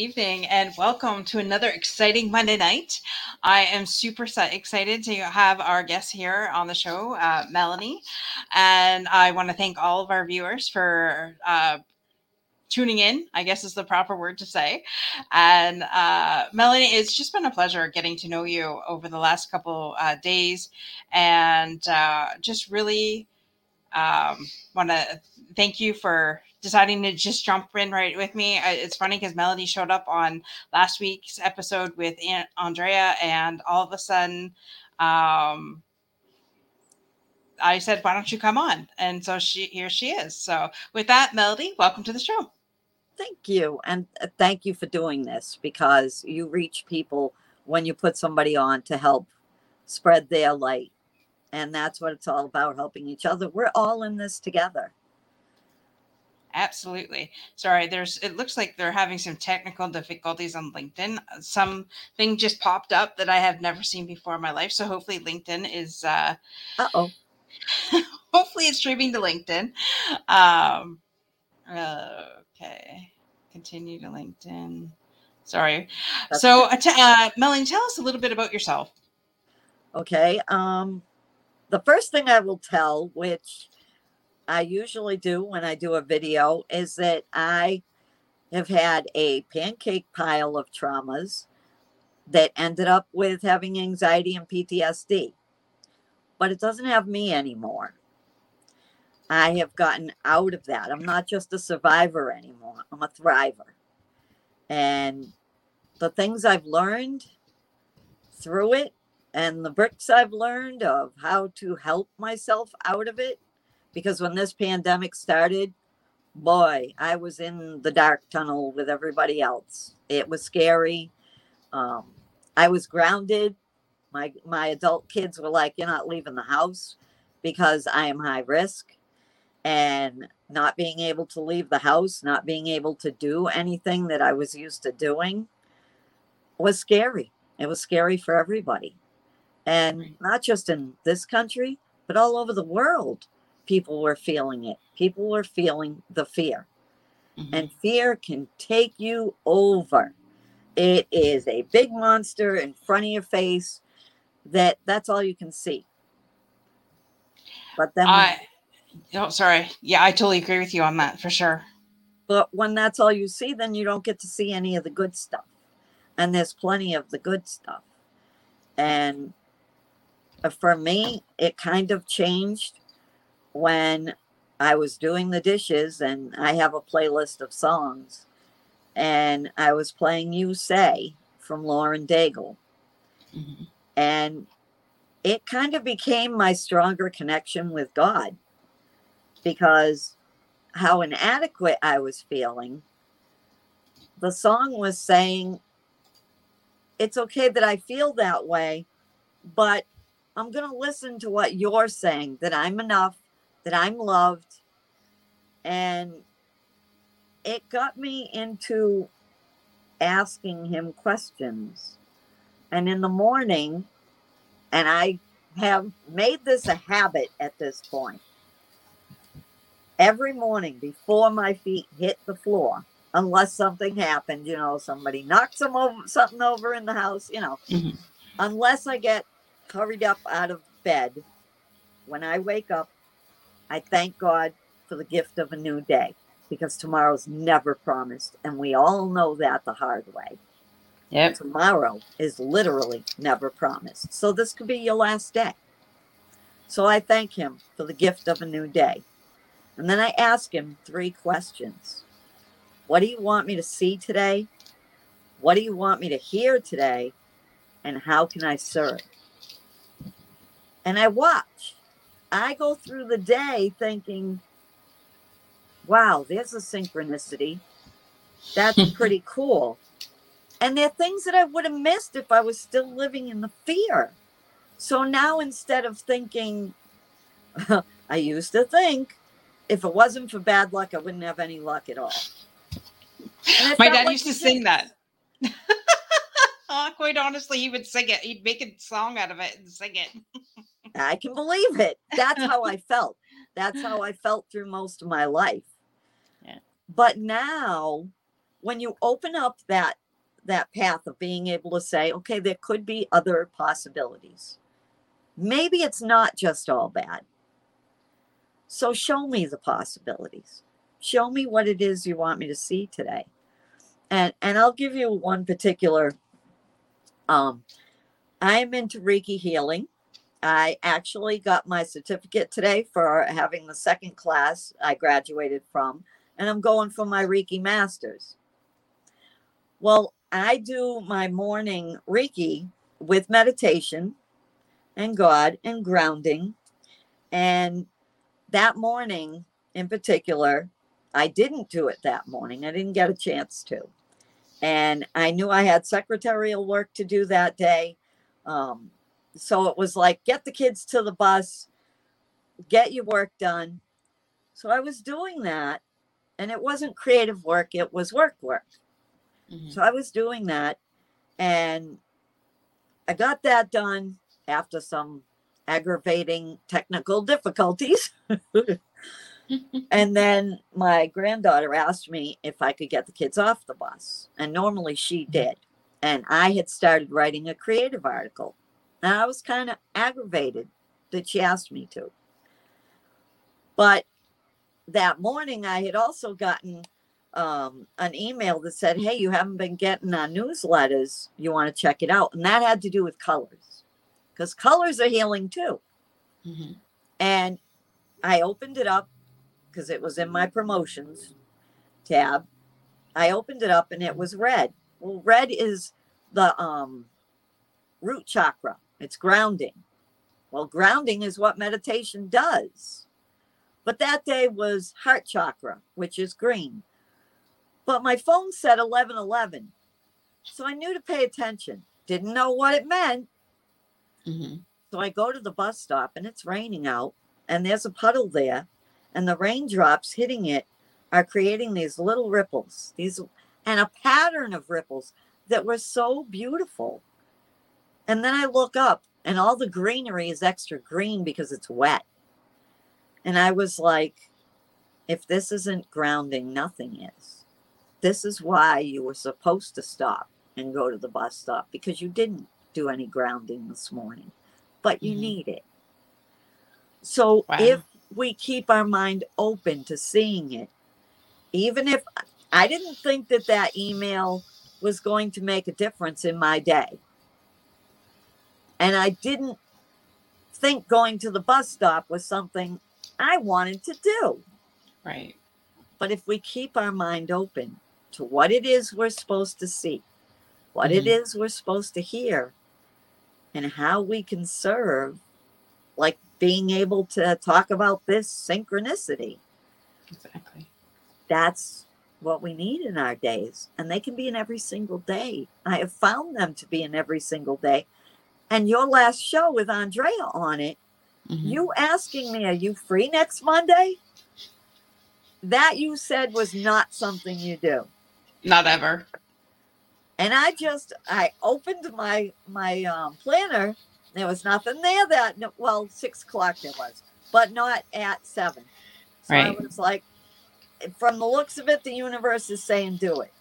Evening and welcome to another exciting Monday night. I am super excited to have our guest here on the show, uh, Melanie. And I want to thank all of our viewers for uh, tuning in, I guess is the proper word to say. And uh, Melanie, it's just been a pleasure getting to know you over the last couple uh, days and uh, just really um, want to thank you for deciding to just jump in right with me. It's funny because Melody showed up on last week's episode with Aunt Andrea, and all of a sudden, um, I said, "Why don't you come on?" And so she here she is. So with that, Melody, welcome to the show. Thank you, and uh, thank you for doing this because you reach people when you put somebody on to help spread their light and that's what it's all about helping each other we're all in this together absolutely. Sorry there's it looks like they're having some technical difficulties on linkedin. Something just popped up that i have never seen before in my life so hopefully linkedin is uh uh-oh. hopefully it's streaming to linkedin. Um okay. Continue to linkedin. Sorry. That's so uh, t- uh, melanie tell us a little bit about yourself. Okay um the first thing I will tell, which I usually do when I do a video, is that I have had a pancake pile of traumas that ended up with having anxiety and PTSD. But it doesn't have me anymore. I have gotten out of that. I'm not just a survivor anymore, I'm a thriver. And the things I've learned through it and the bricks I've learned of how to help myself out of it. Because when this pandemic started, boy, I was in the dark tunnel with everybody else. It was scary. Um, I was grounded. My my adult kids were like, "You're not leaving the house because I am high risk." And not being able to leave the house, not being able to do anything that I was used to doing was scary. It was scary for everybody. And not just in this country, but all over the world, people were feeling it. People were feeling the fear. Mm-hmm. And fear can take you over. It is a big monster in front of your face that that's all you can see. But then I oh sorry. Yeah, I totally agree with you on that for sure. But when that's all you see, then you don't get to see any of the good stuff. And there's plenty of the good stuff. And for me, it kind of changed when I was doing the dishes and I have a playlist of songs and I was playing You Say from Lauren Daigle. Mm-hmm. And it kind of became my stronger connection with God because how inadequate I was feeling. The song was saying, It's okay that I feel that way, but I'm going to listen to what you're saying that I'm enough, that I'm loved. And it got me into asking him questions. And in the morning, and I have made this a habit at this point. Every morning before my feet hit the floor, unless something happened, you know, somebody knocks some over, something over in the house, you know, mm-hmm. unless I get hurried up out of bed, when I wake up, I thank God for the gift of a new day because tomorrow's never promised. And we all know that the hard way. Yep. Tomorrow is literally never promised. So this could be your last day. So I thank him for the gift of a new day. And then I ask him three questions What do you want me to see today? What do you want me to hear today? And how can I serve? and I watch. I go through the day thinking, wow, there's a synchronicity. That's pretty cool. And there are things that I would have missed if I was still living in the fear. So now instead of thinking, I used to think if it wasn't for bad luck, I wouldn't have any luck at all. My dad like used to sing that. quite honestly, he would sing it. He'd make a song out of it and sing it. I can believe it. That's how I felt. That's how I felt through most of my life. Yeah. But now when you open up that that path of being able to say, okay, there could be other possibilities. Maybe it's not just all bad. So show me the possibilities. Show me what it is you want me to see today. And and I'll give you one particular um I'm into Reiki healing. I actually got my certificate today for having the second class I graduated from, and I'm going for my Reiki masters. Well, I do my morning Reiki with meditation and God and grounding. And that morning in particular, I didn't do it that morning. I didn't get a chance to. And I knew I had secretarial work to do that day. Um, so it was like, get the kids to the bus, get your work done. So I was doing that. And it wasn't creative work, it was work work. Mhm. So I was doing that and I got that done after some aggravating technical difficulties. and then my granddaughter asked me if I could get the kids off the bus. And normally she did. And I had started writing a creative article. And I was kind of aggravated that she asked me to. But that morning, I had also gotten um, an email that said, Hey, you haven't been getting our newsletters. You want to check it out. And that had to do with colors because colors are healing too. Mhm. And I opened it up because it was in my promotions tab. I opened it up and it was red. Well, red is the um, root chakra, it's grounding. Well, grounding is what meditation does. But that day was heart chakra, which is green. But my phone said 1111. So I knew to pay attention. Didn't know what it meant. Mhm. So I go to the bus stop and it's raining out and there's a puddle there and the raindrops hitting it are creating these little ripples. These and a pattern of ripples that were so beautiful. And then I look up and all the greenery is extra green because it's wet. And I was like if this isn't grounding, nothing is. This is why you were supposed to stop and go to the bus stop because you didn't do any grounding this morning, but you Mhm. need it. So Wow. if we keep our mind open to seeing it, even if I didn't think that that email was going to make a difference in my day, and I didn't think going to the bus stop was something I wanted to do. Right. But if we keep our mind open to what it is we're supposed to see, what it Mhm. is we're supposed to hear, and how we can serve, like being able to talk about this synchronicity, Exactly. that's what we need in our days. And they can be in every single day. I have found them to be in every single day. And your last show with Andrea on it, Mhm. you asking me, are you free next Monday? That you said was not something you do. Not ever. and i just i opened my my um, planner there was nothing there that well six o'clock there was but not at seven so i was like from the looks of it the universe is saying do it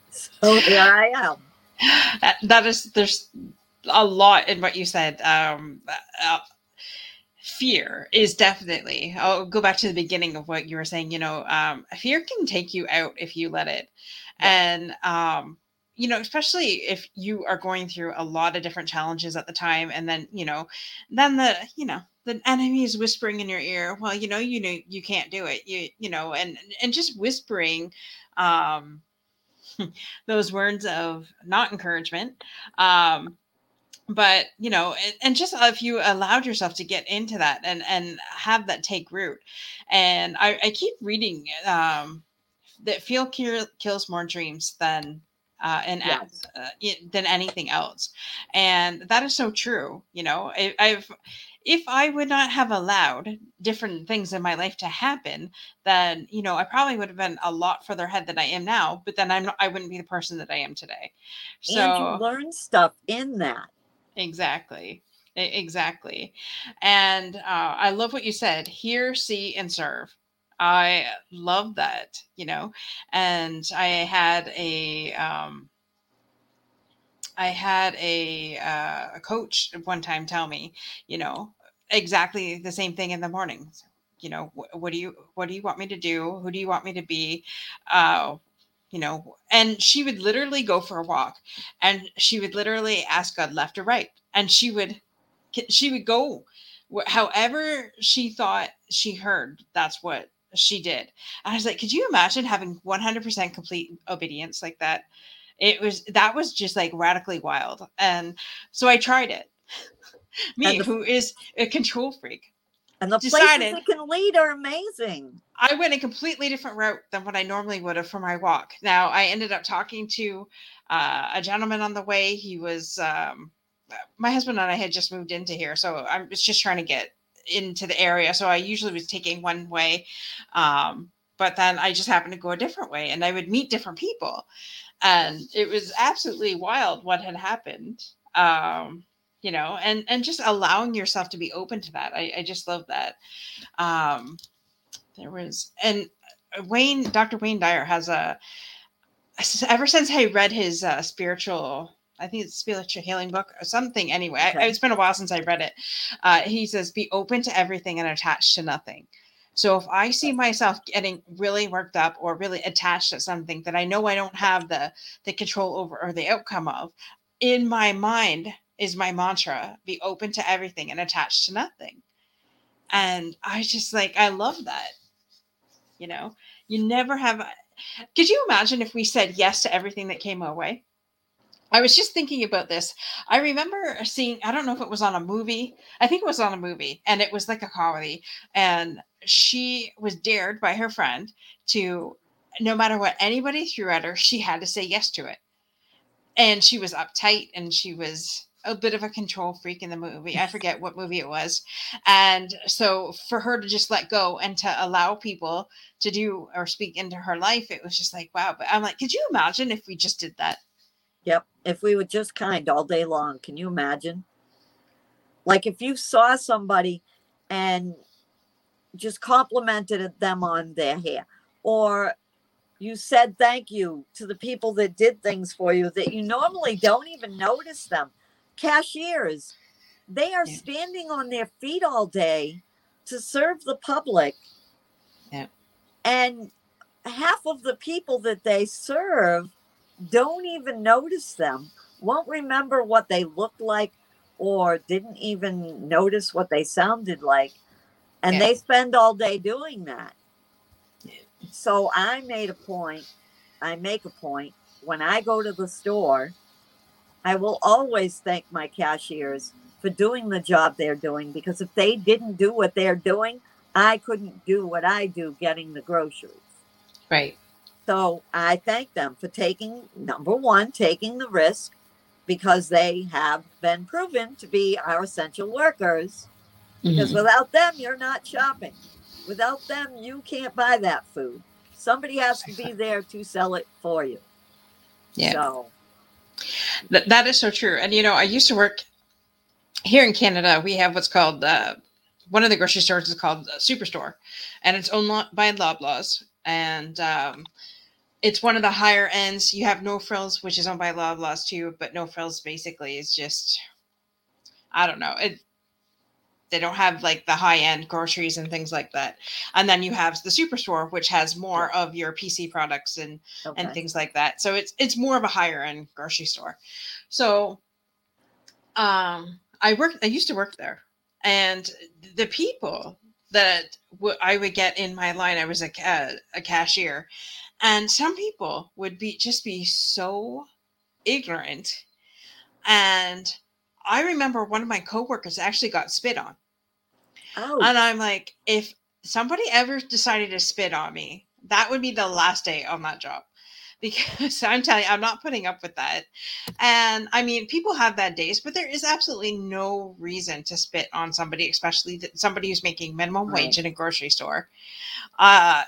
so here i am that, that is there's a lot in what you said um uh, fear is definitely i'll go back to the beginning of what you were saying you know um fear can take you out if you let it. And um you know especially if you are going through a lot of different challenges at the time and then you know then the you know the enemy is whispering in your ear well you know you know you can't do it you you know and and just whispering um those words of not encouragement um but you know and, and just if you allowed yourself to get into that and and have that take root and i, I keep reading um that feel kill, kills more dreams than uh and Yes. uh, than anything else and that is so true you know I, i've if i would not have allowed different things in my life to happen then you know i probably would have been a lot further ahead than i am now but then i'm not, i wouldn't be the person that i am today so and you learn stuff in that Exactly. Exactly. And uh, I love what you said hear, see, and serve. I love that, you know. And I had a um I had a uh, a coach one time tell me, you know, exactly the same thing in the morning. You know, wh- what do you what do you want me to do? Who do you want me to be? Uh, you know, and she would literally go for a walk, and she would literally ask God left or right, and she would she would go however she thought she heard. That's what she did. And I was like, could you imagine having 100% complete obedience like that? It was that was just like radically wild. And so I tried it. Me, the- who is a control freak. And the Decided- places it can lead are amazing. I went a completely different route than what I normally would have for my walk. Now, I ended up talking to uh, a gentleman on the way. He was um, my husband and I had just moved into here, so I was just trying to get into the area. So I usually was taking one way, um, but then I just happened to go a different way, and I would meet different people, and it was absolutely wild what had happened. Um, you know, and and just allowing yourself to be open to that. I, I just love that. Um, there was and Wayne, Dr. Wayne Dyer has a ever since I read his uh, spiritual, I think it's spiritual healing book or something. Anyway, I, it's been a while since I read it. Uh, he says, "Be open to everything and attached to nothing." So if I see myself getting really worked up or really attached to something that I know I don't have the the control over or the outcome of, in my mind is my mantra: be open to everything and attached to nothing. And I just like I love that. You know, you never have could you imagine if we said yes to everything that came our way? I was just thinking about this. I remember seeing, I don't know if it was on a movie. I think it was on a movie, and it was like a comedy. And she was dared by her friend to, no matter what anybody threw at her, she had to say yes to it. And she was uptight and she was a bit of a control freak in the movie. I forget what movie it was. And so for her to just let go and to allow people to do or speak into her life, it was just like, wow. But I'm like, could you imagine if we just did that? Yep. If we were just kind all day long, can you imagine? Like if you saw somebody and just complimented them on their hair, or you said thank you to the people that did things for you that you normally don't even notice them. Cashiers, they are Yeah. standing on their feet all day to serve the public. Yeah. And half of the people that they serve don't even notice them, won't remember what they looked like, or didn't even notice what they sounded like. And Yeah. they spend all day doing that. Yeah. So I made a point, I make a point when I go to the store, I will always thank my cashiers for doing the job they're doing because if they didn't do what they're doing, I couldn't do what I do getting the groceries. Right. So I thank them for taking number one, taking the risk because they have been proven to be our essential workers. Because mm-hmm. without them, you're not shopping. Without them, you can't buy that food. Somebody has to be there to sell it for you. Yeah. So Th- that is so true. And you know, I used to work here in Canada. We have what's called uh, one of the grocery stores is called Superstore, and it's owned by Loblaws, and um, it's one of the higher ends. You have No Frills, which is owned by Loblaws too, but No Frills basically is just, I don't know. It they don't have like the high end groceries and things like that. And then you have the Superstore, which has more of your PC products and okay. and things like that. So it's it's more of a higher end grocery store. So um I worked I used to work there and the people that w- I would get in my line I was a ca- a cashier and some people would be just be so ignorant and I remember one of my coworkers actually got spit on oh, and I'm like, if somebody ever decided to spit on me, that would be the last day on that job. Because I'm telling you, I'm not putting up with that. And I mean, people have bad days, but there is absolutely no reason to spit on somebody, especially somebody who's making minimum Right. wage in a grocery store. Uh,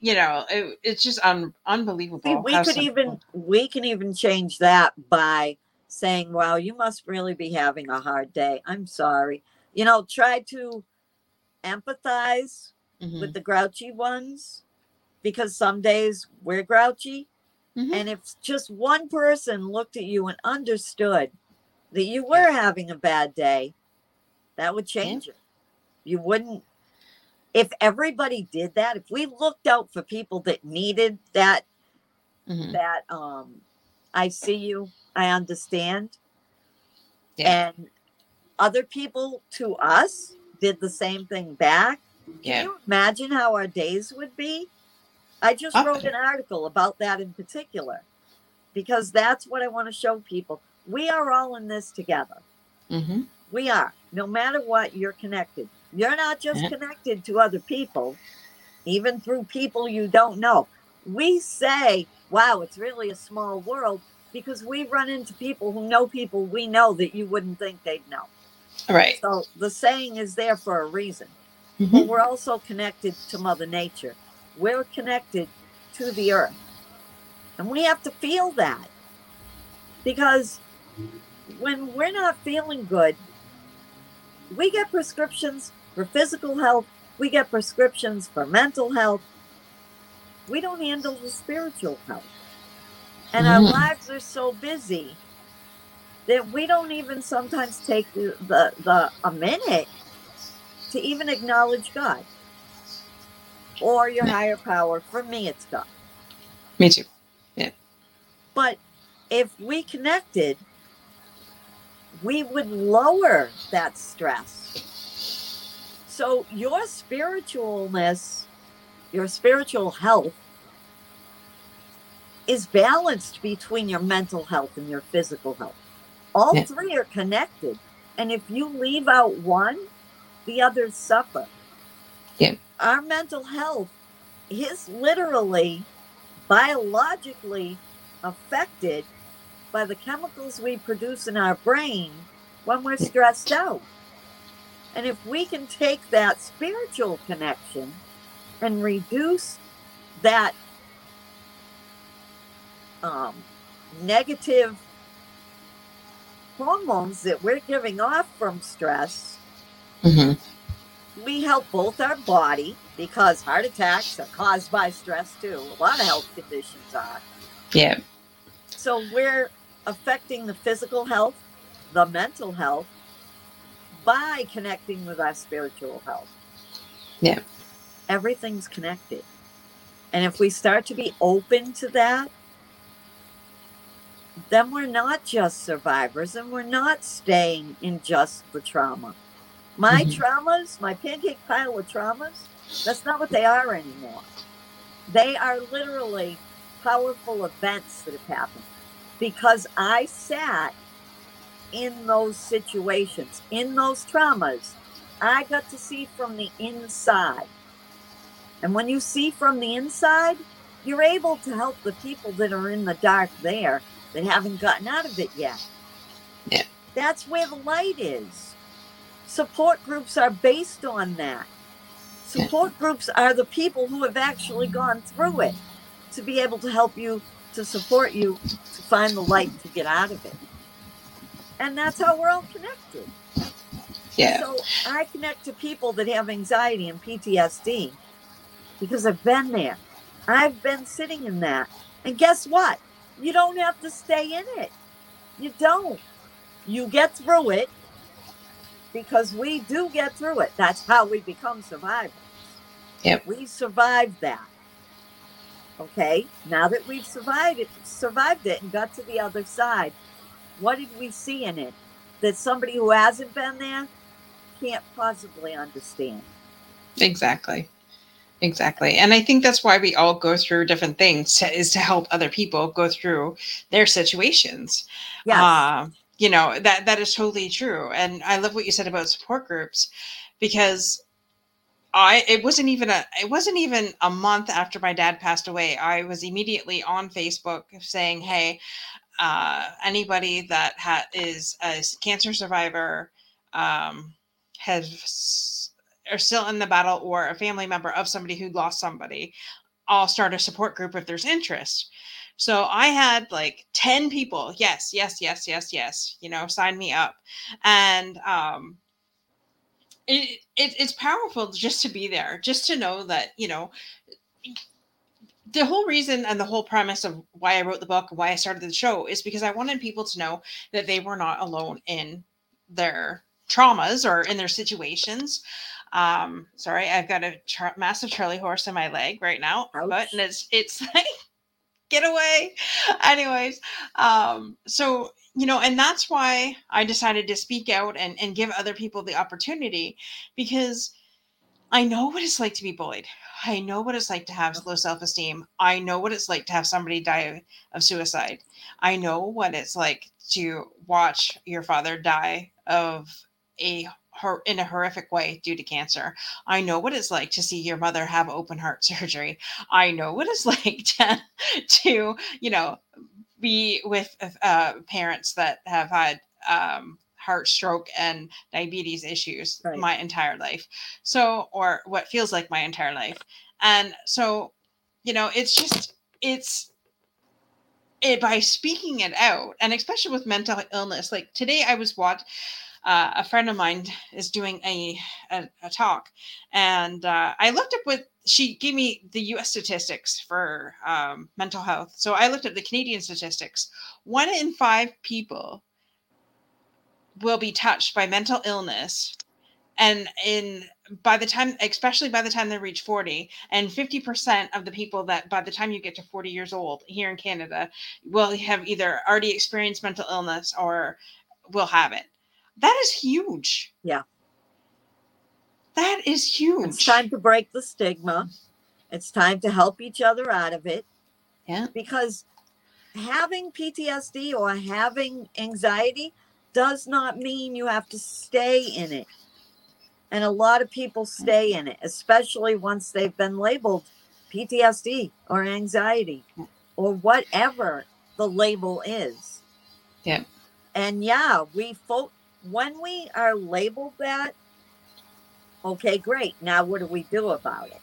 you know, it, it's just un- unbelievable. See, we could some even we can even change that by saying, Wow, you must really be having a hard day. I'm sorry." You know, try to empathize mm-hmm. with the grouchy ones because some days we're grouchy. Mm-hmm. And if just one person looked at you and understood that you were having a bad day, that would change yeah. it. You wouldn't, if everybody did that, if we looked out for people that needed that, mm-hmm. that, um, I see you, I understand. Yeah. And other people to us did the same thing back. Yeah. Can you imagine how our days would be? I just wrote an article about that in particular because that's what I want to show people. We are all in this together. Mm-hmm. We are. No matter what, you're connected. You're not just yeah. connected to other people, even through people you don't know. We say, wow, it's really a small world because we run into people who know people we know that you wouldn't think they'd know. Right. So the saying is there for a reason. Mm-hmm. But we're also connected to Mother Nature. We're connected to the earth. And we have to feel that. Because when we're not feeling good, we get prescriptions for physical health, we get prescriptions for mental health. We don't handle the spiritual health. And our mm-hmm. lives are so busy that we don't even sometimes take the, the, the a minute to even acknowledge God or your higher power. For me, it's God. Me too. Yeah. But if we connected, we would lower that stress. So your spiritualness, your spiritual health is balanced between your mental health and your physical health. All yeah. three are connected. And if you leave out one, the others suffer. Yeah our mental health is literally biologically affected by the chemicals we produce in our brain when we're stressed out. And if we can take that spiritual connection and reduce that um, negative hormones that we're giving off from stress, mm-hmm we help both our body because heart attacks are caused by stress too. A lot of health conditions are. Yeah. So we're affecting the physical health, the mental health by connecting with our spiritual health. Yeah. Everything's connected. And if we start to be open to that, then we're not just survivors and we're not staying in just the trauma. My mm-hmm. traumas, my pancake pile of traumas, that's not what they are anymore. They are literally powerful events that have happened because I sat in those situations, in those traumas. I got to see from the inside. And when you see from the inside, you're able to help the people that are in the dark there that haven't gotten out of it yet. Yeah. That's where the light is. Support groups are based on that. Support groups are the people who have actually gone through it to be able to help you, to support you, to find the light to get out of it. And that's how we're all connected. Yeah. So I connect to people that have anxiety and PTSD because I've been there. I've been sitting in that. And guess what? You don't have to stay in it. You don't. You get through it because we do get through it. That's how we become survivors. Yep. We survived that. Okay. Now that we've survived it, survived it and got to the other side, what did we see in it that somebody who hasn't been there can't possibly understand? Exactly. Exactly. And I think that's why we all go through different things to, is to help other people go through their situations. Yeah. Uh, you know that that is totally true and i love what you said about support groups because i it wasn't even a it wasn't even a month after my dad passed away i was immediately on facebook saying hey uh, anybody that ha- is a cancer survivor um, has are still in the battle or a family member of somebody who lost somebody i'll start a support group if there's interest so I had like 10 people, yes, yes, yes, yes, yes, you know, sign me up. And um it, it it's powerful just to be there, just to know that you know the whole reason and the whole premise of why I wrote the book, why I started the show, is because I wanted people to know that they were not alone in their traumas or in their situations. Um, sorry, I've got a tra- massive Charlie horse in my leg right now, Ouch. but and it's it's like get away. Anyways, um, so you know, and that's why I decided to speak out and and give other people the opportunity because I know what it's like to be bullied. I know what it's like to have low self esteem. I know what it's like to have somebody die of suicide. I know what it's like to watch your father die of a hor- in a horrific way due to cancer. I know what it's like to see your mother have open heart surgery. I know what it's like to, to you know, be with uh, parents that have had um, heart stroke and diabetes issues Right. my entire life. So, or what feels like my entire life. And so, you know, it's just, it's, it, by speaking it out, and especially with mental illness, like today I was watch, uh, a friend of mine is doing a a, a talk, and uh, I looked up with she gave me the U.S. statistics for um, mental health. So I looked at the Canadian statistics. One in five people will be touched by mental illness and in by the time especially by the time they reach 40 and 50% of the people that by the time you get to 40 years old here in canada will have either already experienced mental illness or will have it that is huge Yeah. that is huge It's time to break the stigma. It's time to help each other out of it. Yeah. Because having PTSD or having anxiety does not mean you have to stay in it. And a lot of people stay in it, especially once they've been labeled PTSD or anxiety or whatever the label is. Yeah. And yeah, we fo- when we are labeled that, okay, great. Now what do we do about it?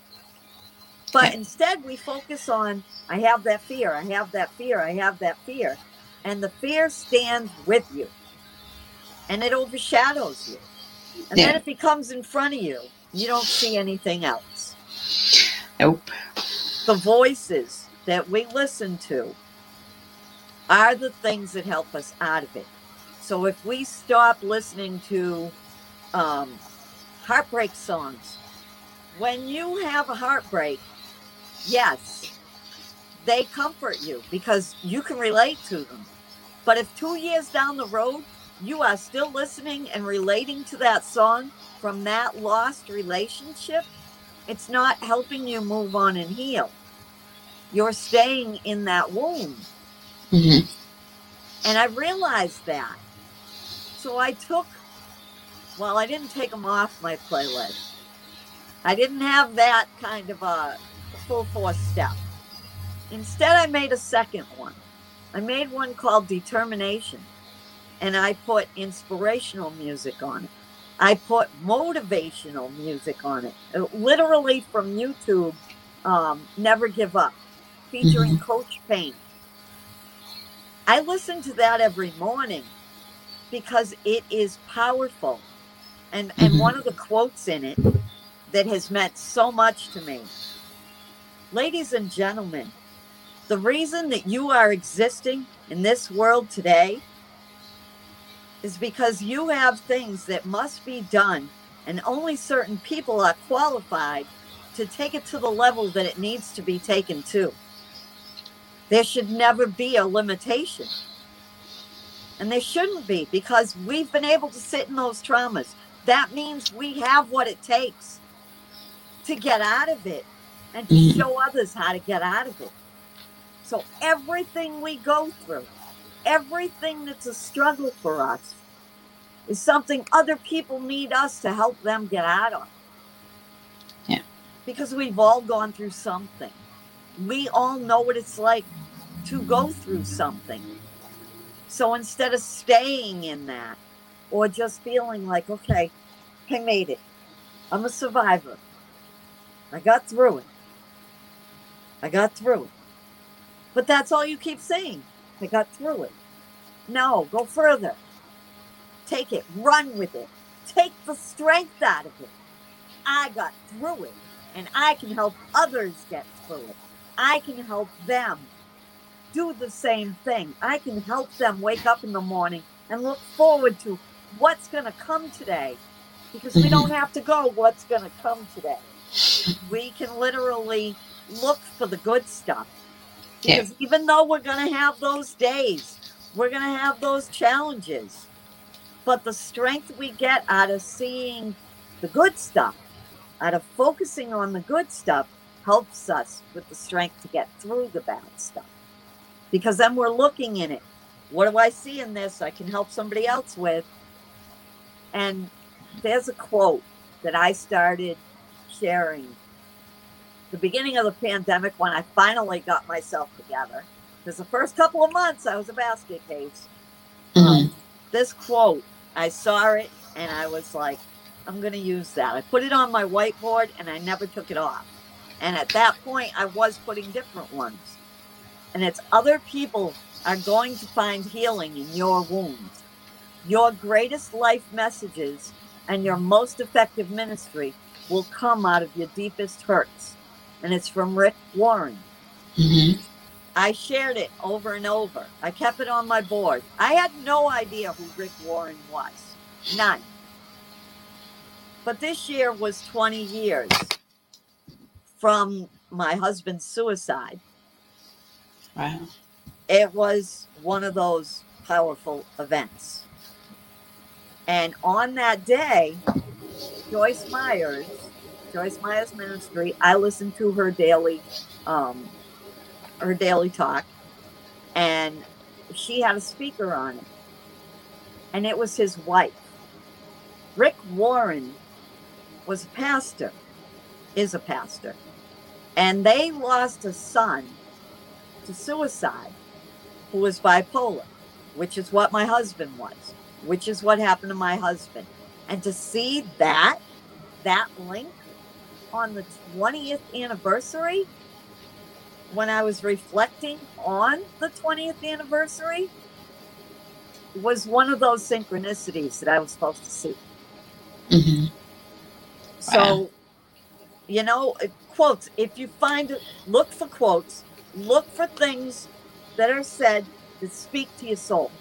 But instead, we focus on I have that fear, I have that fear, I have that fear. And the fear stands with you and it overshadows you. And Yeah. then it becomes in front of you. You don't see anything else. nope The voices that we listen to are the things that help us out of it. So if we stop listening to um, heartbreak songs, when you have a heartbreak, yes, they comfort you because you can relate to them. But if two years down the road, you are still listening and relating to that song from that lost relationship, it's not helping you move on and heal. You're staying in that wound. And I realized that. So I took, well, I didn't take them off my playlist. I didn't have that kind of a full force step. Instead, I made a second one. I made one called Determination, and I put inspirational music on it. I put motivational music on it, uh, literally from YouTube. Um, Never Give Up, featuring Coach Pain. I listen to that every morning because it is powerful. And and Mhm. one of the quotes in it that has meant so much to me. Ladies and gentlemen, the reason that you are existing in this world today is because you have things that must be done and only certain people are qualified to take it to the level that it needs to be taken to. There should never be a limitation. And there shouldn't be because we've been able to sit in those traumas. That means we have what it takes to get out of it and to Mhm. show others how to get out of it. So everything we go through, everything that's a struggle for us, is something other people need us to help them get out of. Yeah. Because we've all gone through something. We all know what it's like to go through something. So instead of staying in that or just feeling like, okay, I made it, I'm a survivor, I got through it, I got through it. But that's all you keep saying. I got through it. No, go further. Take it, run with it. take the strength out of it. I got through it and I can help others get through it. I can help them do the same thing. I can help them wake up in the morning and look forward to what's going to come today because we don't have to go what's going to come today. We can literally look for the good stuff. Because yeah. even though we're going to have those days, we're going to have those challenges, but the strength we get out of seeing the good stuff, out of focusing on the good stuff, helps us with the strength to get through the bad stuff. Because then we're looking in it. What do I see in this I can help somebody else with? And there's a quote that I started sharing the beginning of the pandemic when I finally got myself together. Because the first couple of months I was a basket case. Mm-hmm. Um, this quote, I saw it and I was like, I'm going to use that. I put it on my whiteboard and I never took it off. And at that point, I was putting different ones. And it's other people are going to find healing in your wounds. Your greatest life messages and your most effective ministry will come out of your deepest hurts. And it's from Rick Warren. Mm-hmm. I shared it over and over. I kept it on my board. I had no idea who Rick Warren was. None. But this year was 20 years from my husband's suicide. It was one of those powerful events. And on that day, Joyce Meyers, Joyce Meyers Ministry, I listened to her daily, um, her daily talk, and she had a speaker on it, and it was his wife. Rick Warren was a pastor, is a pastor, and they lost a son to suicide who was bipolar, which is what my husband was which is what happened to my husband. And to see that, that link on the 20th anniversary, when I was reflecting on the 20th anniversary, was one of those synchronicities that I was supposed to see. Mm-hmm. So, wow. you know, quotes, if you find, look for quotes, look for things that are said that speak to your soul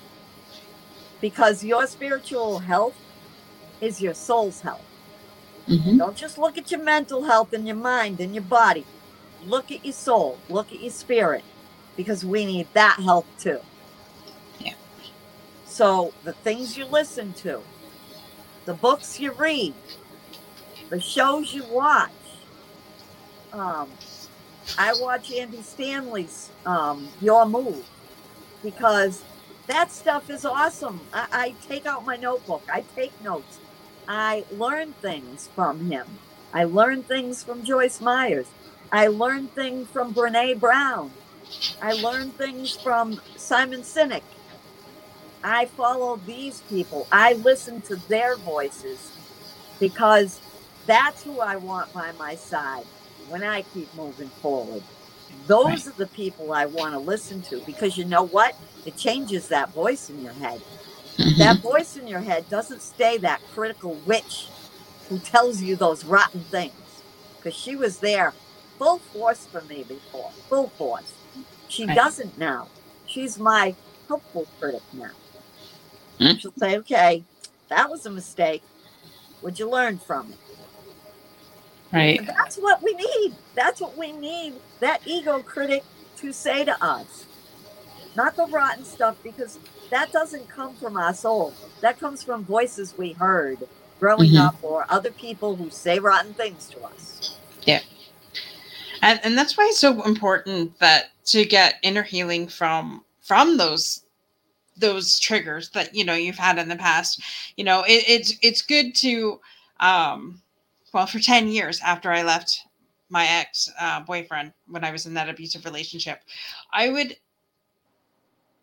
because your spiritual health is your soul's health. Mm-hmm. Don't just look at your mental health and your mind and your body. Look at your soul, look at your spirit, because we need that health too. Yeah. So the things you listen to, the books you read, the shows you watch. Um, I watch Andy Stanley's um, Your Move because that stuff is awesome. I, I take out my notebook, I take notes, I learn things from him. I learn things from Joyce Meyers. I learn things from Brene Brown. I learn things from Simon Sinek. I follow these people. I listen to their voices because that's who I want by my side when I keep moving forward. Those right. are the people I want to listen to because you know what? It changes that voice in your head. Mm-hmm. That voice in your head doesn't stay that critical witch who tells you those rotten things because she was there full force for me before, full force. She right. doesn't now. She's my helpful critic now. Mm-hmm. She'll say, okay, that was a mistake. What'd you learn from it? Right. That's what we need. That's what we need that ego critic to say to us. Not the rotten stuff, because that doesn't come from our soul. That comes from voices we heard growing mm-hmm. up or other people who say rotten things to us. Yeah. And and that's why it's so important that to get inner healing from from those those triggers that you know you've had in the past. You know, it, it's it's good to um well, for 10 years after I left my ex uh, boyfriend when I was in that abusive relationship, I would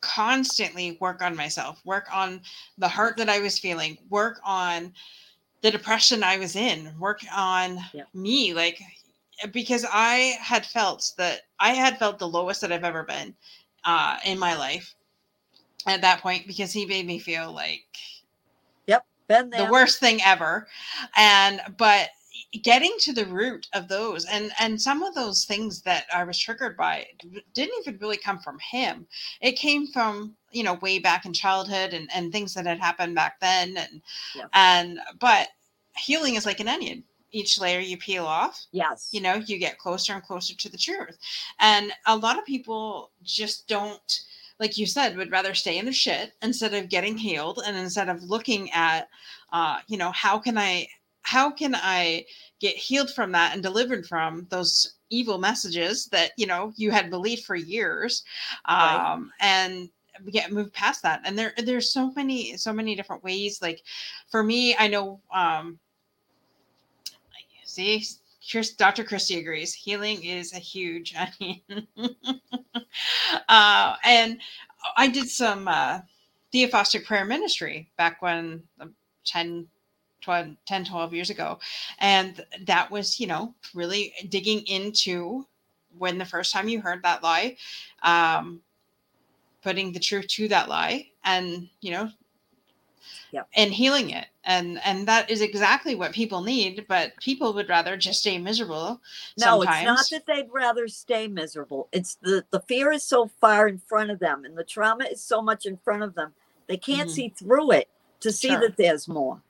constantly work on myself, work on the hurt that I was feeling, work on the depression I was in, work on yeah. me. Like, because I had felt that I had felt the lowest that I've ever been uh, in my life at that point because he made me feel like yep, Been there. the worst thing ever. And but getting to the root of those and and some of those things that I was triggered by didn't even really come from him. It came from you know way back in childhood and and things that had happened back then and Yeah. and but healing is like an onion. Each layer you peel off, Yes. you know, you get closer and closer to the truth. And a lot of people just don't like you said would rather stay in the shit instead of getting healed and instead of looking at uh you know how can i how can i get healed from that and delivered from those evil messages that you know you had believed for years Right. um and get moved past that and there there's so many so many different ways like for me i know um see Dr. Christie agrees. Healing is a huge. I mean, uh, and I did some uh, Theophostic prayer ministry back when um, 10, 12, 10, 12 years ago. And that was, you know, really digging into when the first time you heard that lie, um, putting the truth to that lie and, you know, Yep. and healing it. And, and that is exactly what people need, but people would rather just stay miserable. No, sometimes. it's not that they'd rather stay miserable. It's the the fear is so far in front of them, and the trauma is so much in front of them. They can't Mhm. see through it to see Sure. that there's more.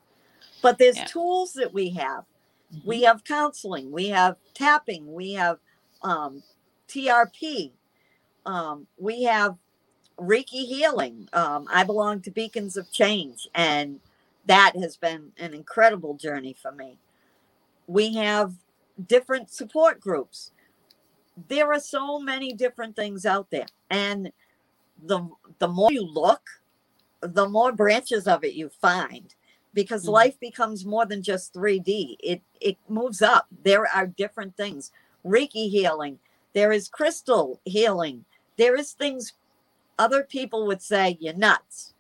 But there's Yeah. tools that we have. Mhm. We have counseling. We have tapping. We have um, TRP. Um, we have Reiki healing. Um, I belong to Beacons of Change, and that has been an incredible journey for me. We have different support groups. There are so many different things out there, and the the more you look, the more branches of it you find because Mhm. life becomes more than just 3D. It it moves up. There are different things. Reiki healing, there is crystal healing. There is things other people would say you're nuts.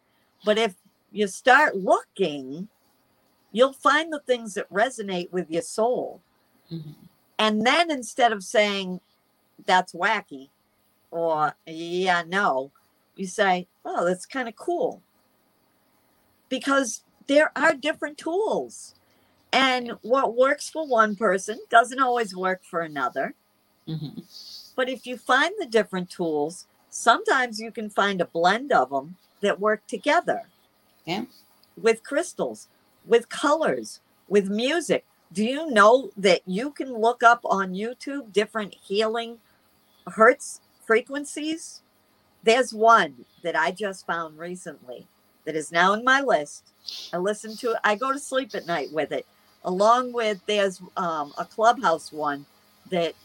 But if you start looking, you'll find the things that resonate with your soul. Mhm. And then instead of saying that's wacky or yeah, no, you say, oh, that's kind of cool. Because there are different tools. And what works for one person doesn't always work for another. Mhm. But if you find the different tools, sometimes you can find a blend of them that work together. Yeah. With crystals, with colors, with music. Do you know that you can look up on YouTube different healing hertz frequencies? There's one that I just found recently that is now in my list. I listen to it. I go to sleep at night with it, along with there's um, a clubhouse one that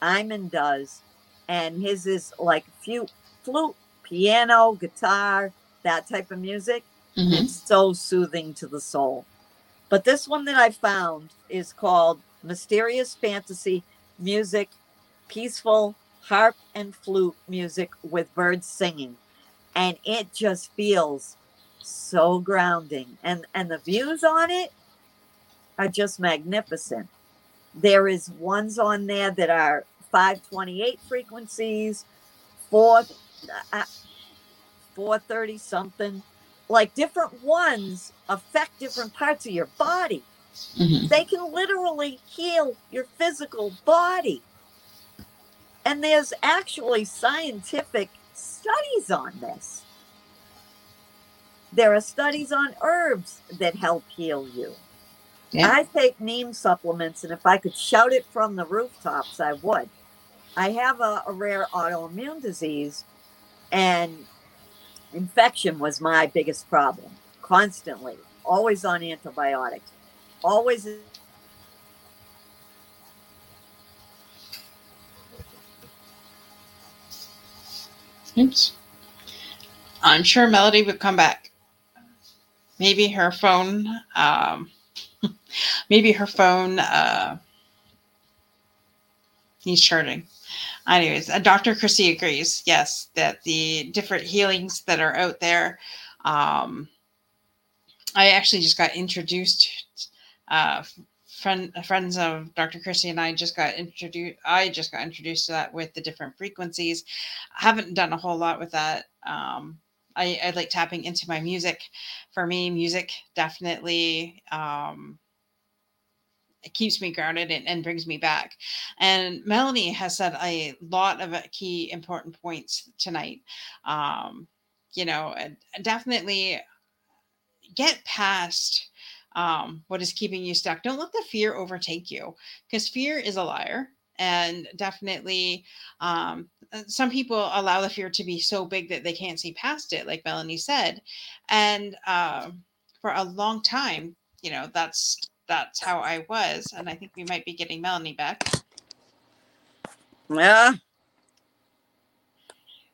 Iman does, and his is like flute, flute, piano, guitar, that type of music. Mhm. It's so soothing to the soul. But this one that I found is called Mysterious Fantasy Music, Peaceful Harp and Flute Music with Birds Singing. And it just feels so grounding. And and the views on it are just magnificent. There is ones on there that are 528 frequencies, four, uh, 430 something. Like different ones affect different parts of your body. Mhm. They can literally heal your physical body. And there's actually scientific studies on this. There are studies on herbs that help heal you. Yeah. I take neem supplements, and if I could shout it from the rooftops, I would. I have a, a rare autoimmune disease, and infection was my biggest problem. Constantly, always on antibiotics, always. Oops. I'm sure Melody would come back. Maybe her phone, um, maybe her phone uh, needs charging. Anyways, uh, Dr. Chrissy agrees, yes, that the different healings that are out there. Um, I actually just got introduced. Uh, friend, friends of Dr. Chrissy and I just got introduced. I just got introduced to that with the different frequencies. I haven't done a whole lot with that. Um, I, I like tapping into my music. For me, music definitely um, it keeps me grounded and, and brings me back. And Melanie has said a lot of uh, key important points tonight. Um, you know, definitely get past um, what is keeping you stuck. Don't let the fear overtake you because fear is a liar. And definitely, um, some people allow the fear to be so big that they can't see past it, like Melanie said. And uh, for a long time, you know, that's that's how I was. And I think we might be getting Melanie back. Yeah.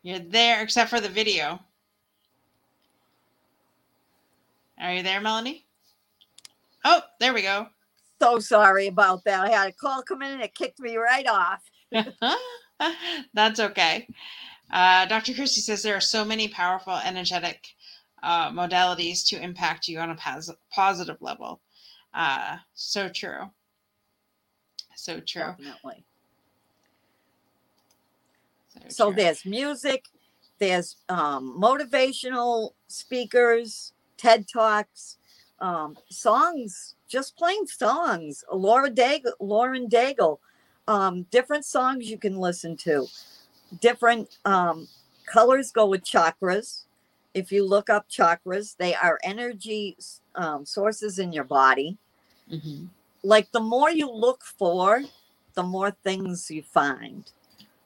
You're there, except for the video. Are you there, Melanie? Oh, there we go. So sorry about that. I had a call come in and it kicked me right off. That's okay. Uh, Dr. Christie says there are so many powerful energetic uh, modalities to impact you on a pos- positive level. Uh, so true. So true. Definitely. So, So true. there's music, there's um, motivational speakers, TED Talks, um, songs, just plain songs. Laura Daigle, Lauren Daigle, um, different songs you can listen to. Different um, colors go with chakras. If you look up chakras, they are energy um, sources in your body. Mhm. Like the more you look for, the more things you find.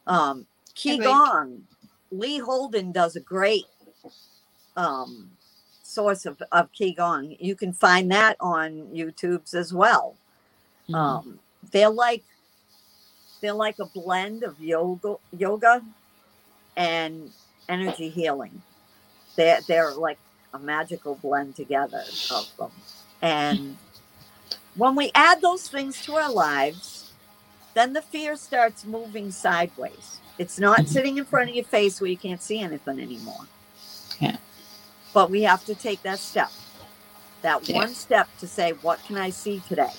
Um, Qigong, Lee Holden does a great um, source of, of Qigong. You can find that on YouTube's as well. Mhm. Um, they're like they're like a blend of yoga, yoga, and energy healing. They're they're like a magical blend together of them. And when we add those things to our lives, then the fear starts moving sideways. It's not mm-hmm. sitting in front of your face where you can't see anything anymore. Yeah. But we have to take that step. That Yeah. one step to say, what can I see today?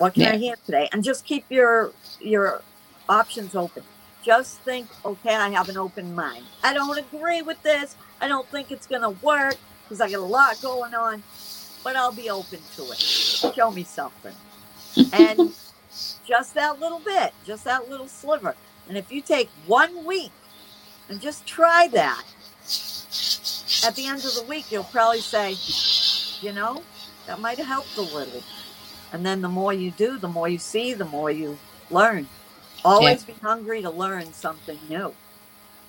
What can I Yeah. hear today? And just keep your your options open. Just think, okay, I have an open mind. I don't agree with this. I don't think it's gonna work because I got a lot going on, but I'll be open to it. Show me something. And just that little bit, just that little sliver. And if you take one week and just try that, at the end of the week, you'll probably say, you know, that might have helped a little. And then the more you do, the more you see, the more you learn. Always be hungry to learn something new.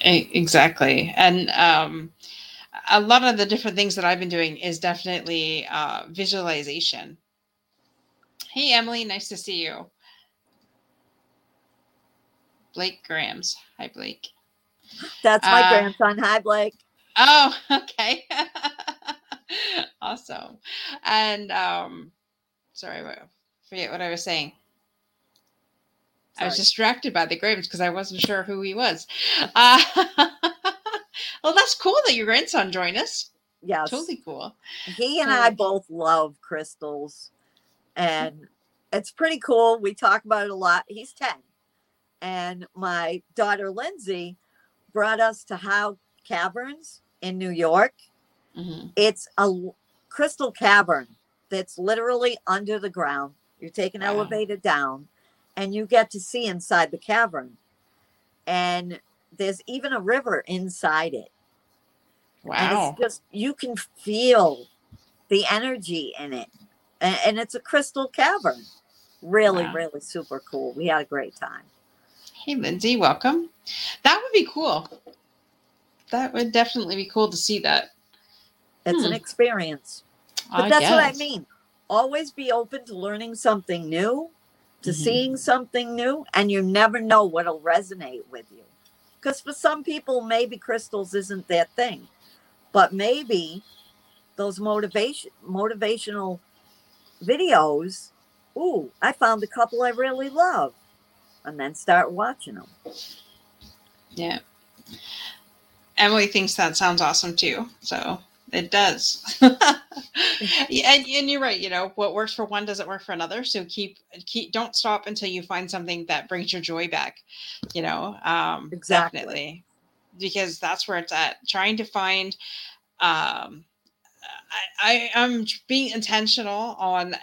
Exactly. And um, a lot of the different things that I've been doing is definitely uh, visualization. Hey, Emily, nice to see you. Blake Grams. Hi, Blake. That's my Uh, grandson. Hi, Blake. Oh, okay. awesome. And um, sorry, what, forget what I was saying. I was distracted by the Grams because I wasn't sure who he was. Uh, well, that's cool that your grandson joined us. Yes. Totally cool. he and I both love crystals, and it's pretty cool. We talk about it a lot. He's 10, and my daughter Lindsay brought us to Howe Caverns in New York. hmm It's a crystal cavern that's literally under the ground. You take an Wow. elevator down, and you get to see inside the cavern. And there's even a river inside it. And Wow. it's just you can feel the energy in it. And, and it's a crystal cavern. Really, Wow. really super cool. We had a great time. Hey, Lindsay, welcome. That would be cool. That would definitely be cool to see that. It's Hmm. an experience. But I that's what I mean. Always be open to learning something new, to Mhm. seeing something new, and you never know what'll resonate with you. Because for some people, maybe crystals isn't their thing, but maybe those motivation motivational videos. Ooh, I found a couple I really love, and then start watching them. Yeah. Emily thinks that sounds awesome too. So it does. yeah, and, and you're right. You know, what works for one doesn't work for another. So keep, keep, don't stop until you find something that brings your joy back. You know, um, Exactly. definitely. because that's where it's at. Trying to find um I, I am being intentional on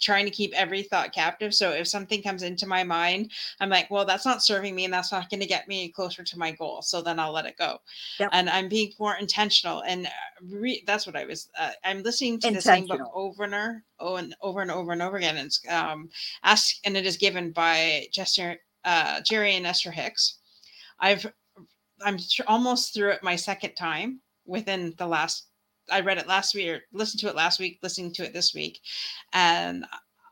trying to keep every thought captive. So if something comes into my mind, I'm like, well, that's not serving me and that's not going to get me closer to my goal. So then I'll let it go. Yep. And I'm being more intentional. And uh, re- that's what I was, uh, I'm listening to the same book over and over, oh, and over and over and over again. And it's um, ask, and it is given by Jester, uh, Jerry and Esther Hicks. I've, I'm almost through it my second time within the last I read it last week or listened to it last week, listening to it this week, and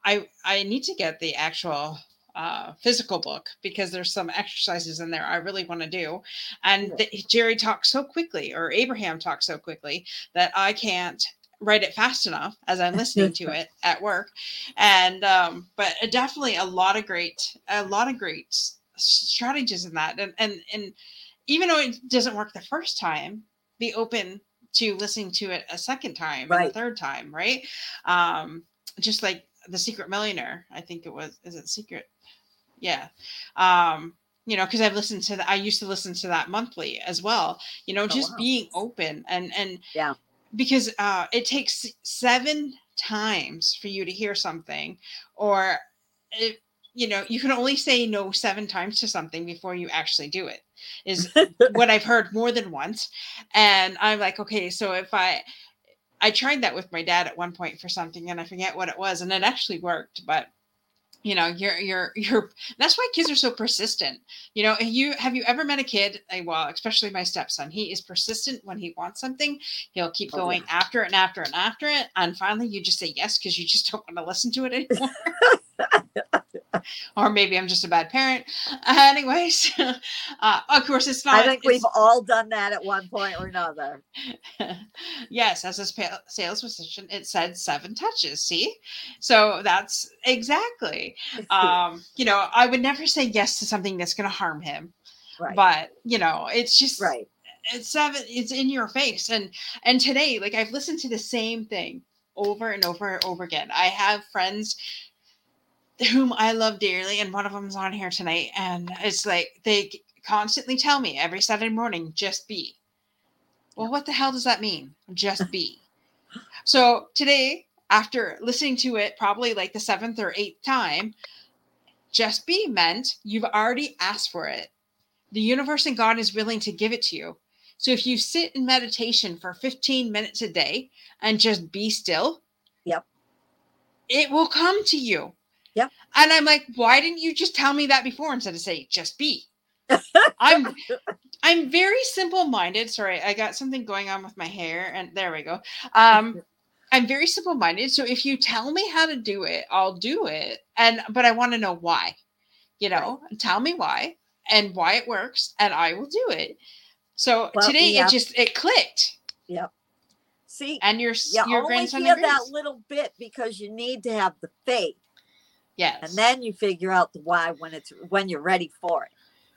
I I need to get the actual uh, physical book because there's some exercises in there I really want to do, and the, Jerry talks so quickly or Abraham talks so quickly that I can't write it fast enough as I'm listening to it at work, and um, but definitely a lot of great a lot of great strategies in that, and and and even though it doesn't work the first time, be open to listening to it a second time right. and a third time, right? Um, just like the Secret Millionaire, I think it was. Is it Secret? Yeah. Um, you know, because I've listened to that. I used to listen to that monthly as well. You know, oh, just wow. being open and and yeah, because uh, it takes seven times for you to hear something, or it, you know, you can only say no seven times to something before you actually do it is what I've heard more than once. And I'm like, okay, so if I I tried that with my dad at one point for something and I forget what it was and it actually worked, but you know you're you're you're that's why kids are so persistent you know you have you ever met a kid eh, well especially my stepson he is persistent when he wants something he'll keep going oh, yeah. after it and after it and after it and finally you just say yes because you just don't want to listen to it anymore or maybe I'm just a bad parent. Anyways, uh, of course, it's not. I think we've all done that at one point or another. yes, as a sales position, it said seven touches. See, so that's exactly. Um, you know, I would never say yes to something that's going to harm him. Right. But you know, it's just right. It's seven. It's in your face, and and today, like I've listened to the same thing over and over and over again. I have friends whom I love dearly, and one of them's on here tonight. And it's like they constantly tell me every Saturday morning, just be. Well, what the hell does that mean? Just be. so today, after listening to it probably like the seventh or eighth time, just be meant you've already asked for it. The universe and God is willing to give it to you. So if you sit in meditation for 15 minutes a day and just be still, yep. It will come to you. Yeah. And I'm like, why didn't you just tell me that before instead of say just be? I'm I'm very simple minded. Sorry, I got something going on with my hair, and there we go. Um, I'm very simple minded. So if you tell me how to do it, I'll do it. And but I want to know why. You know, right. tell me why and why it works, and I will do it. So well, today yeah. it just it clicked. Yep. See, and your you your only grandson hear agrees. that little bit because you need to have the faith Yes. And then you figure out the why when it's when you're ready for it.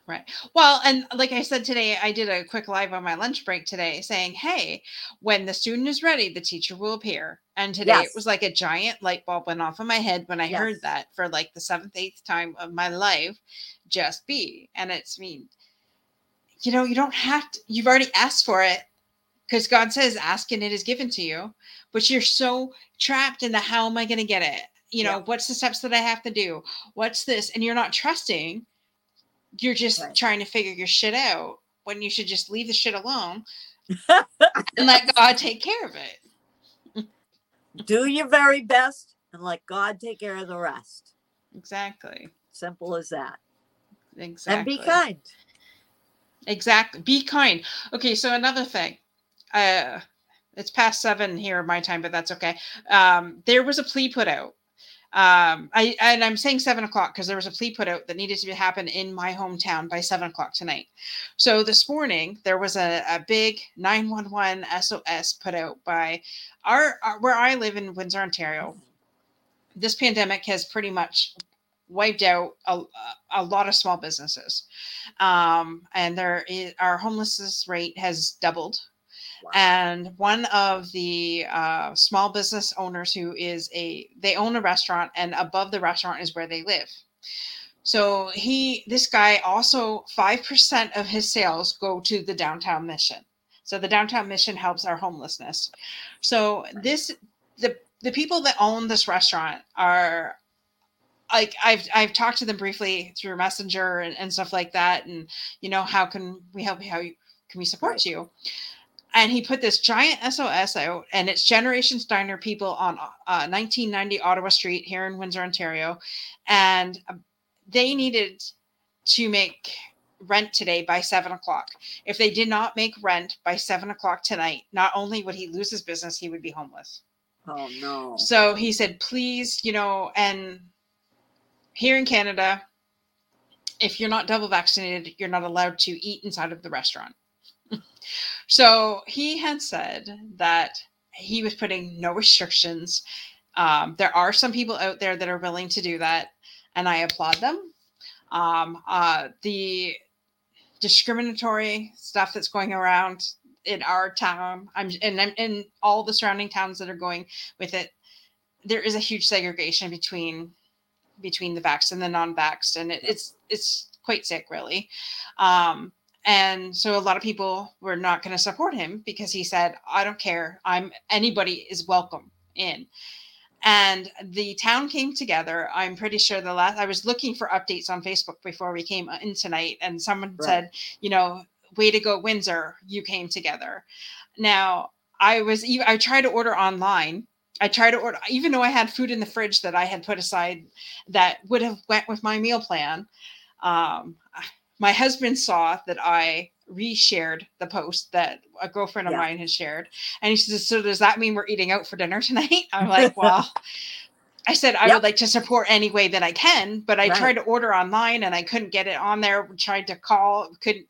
Right. Well, and like I said today, I did a quick live on my lunch break today saying, hey, when the student is ready, the teacher will appear. And today yes. it was like a giant light bulb went off in my head when I yes. heard that for like the seventh, eighth time of my life. Just be. And it's me. You know, you don't have to, you've already asked for it because God says, ask and it is given to you. But you're so trapped in the how am I going to get it? You know, yeah. what's the steps that I have to do? What's this? And you're not trusting. You're just right. trying to figure your shit out when you should just leave the shit alone and let God take care of it. do your very best and let God take care of the rest. Exactly. Simple as that. Exactly. And be kind. Exactly. Be kind. Okay, so another thing. Uh it's past seven here my time, but that's okay. Um, there was a plea put out um, I and I'm saying seven o'clock because there was a plea put out that needed to happen in my hometown by seven o'clock tonight. So this morning there was a, a big 911 SOS put out by our, our where I live in Windsor, Ontario. This pandemic has pretty much wiped out a, a lot of small businesses, um, and there is, our homelessness rate has doubled and one of the uh, small business owners who is a, they own a restaurant and above the restaurant is where they live. So he, this guy, also five percent of his sales go to the downtown mission. So the downtown mission helps our homelessness. So this, the the people that own this restaurant are like I've I've talked to them briefly through Messenger and, and stuff like that, and you know how can we help you? How you, can we support you? And he put this giant SOS out, and it's Generation Steiner people on uh, 1990 Ottawa Street here in Windsor, Ontario, and they needed to make rent today by seven o'clock. If they did not make rent by seven o'clock tonight, not only would he lose his business, he would be homeless. Oh no. So he said, please, you know, and here in Canada, if you're not double vaccinated, you're not allowed to eat inside of the restaurant. so he had said that he was putting no restrictions. Um, there are some people out there that are willing to do that, and I applaud them. Um, uh, the discriminatory stuff that's going around in our town, I'm and I'm in all the surrounding towns that are going with it. There is a huge segregation between between the vaxxed and the non-vaxxed, and it, it's it's quite sick, really. Um, and so a lot of people were not going to support him because he said, "I don't care. I'm anybody is welcome in." And the town came together. I'm pretty sure the last I was looking for updates on Facebook before we came in tonight, and someone right. said, "You know, way to go, Windsor! You came together." Now I was I tried to order online I tried to order, even though I had food in the fridge that I had put aside that would have went with my meal plan. Um, my husband saw that I reshared the post that a girlfriend of yeah. mine had shared, and he says, "So does that mean we're eating out for dinner tonight?" I'm like, "Well." I said I yep. would like to support any way that I can, but I right. tried to order online and I couldn't get it on there. Tried to call, couldn't.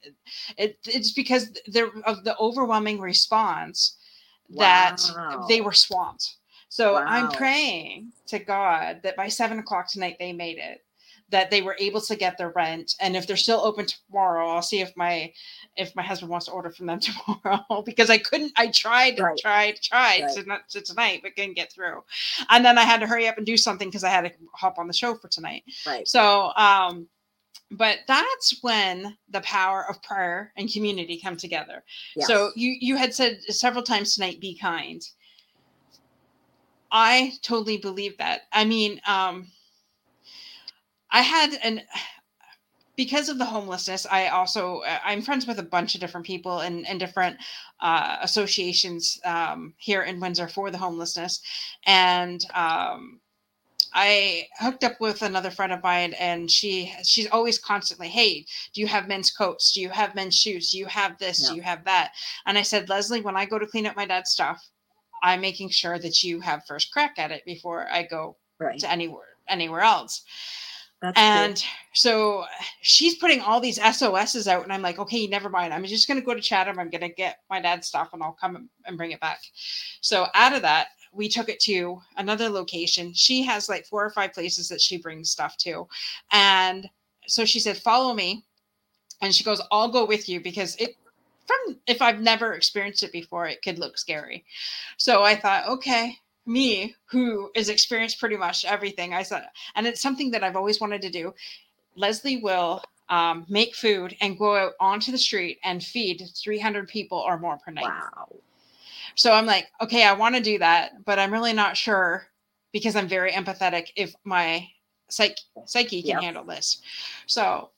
It, it's because there of the overwhelming response that wow. they were swamped. So wow. I'm praying to God that by seven o'clock tonight they made it, that they were able to get their rent, and if they're still open tomorrow, I'll see if my if my husband wants to order from them tomorrow because I couldn't. I tried, right. tried, tried right. to, not, to tonight, but couldn't get through, and then I had to hurry up and do something because I had to hop on the show for tonight. Right. So um, but that's when the power of prayer and community come together yes. so you you had said several times tonight be kind I totally believe that. I mean, um, I had an because of the homelessness. I also I'm friends with a bunch of different people and and different uh, associations um, here in Windsor for the homelessness, and um, I hooked up with another friend of mine, and she she's always constantly, "Hey, do you have men's coats? Do you have men's shoes? Do you have this? Yeah. Do you have that?" And I said, "Leslie, when I go to clean up my dad's stuff, I'm making sure that you have first crack at it before I go right. to anywhere anywhere else. That's and cool. so she's putting all these SOSs out, and I'm like, okay, never mind. I'm just going to go to Chatham. I'm going to get my dad's stuff, and I'll come and bring it back. So out of that, we took it to another location. She has like four or five places that she brings stuff to, and so she said, follow me. And she goes, I'll go with you because it from if I've never experienced it before, it could look scary. So I thought, okay, me who is experienced pretty much everything, I said and it's something that I've always wanted to do. Leslie will um, make food and go out onto the street and feed 300 people or more per night. Wow. So I'm like, okay, I want to do that, but I'm really not sure because I'm very empathetic if my psyche, psyche can yep. handle this. So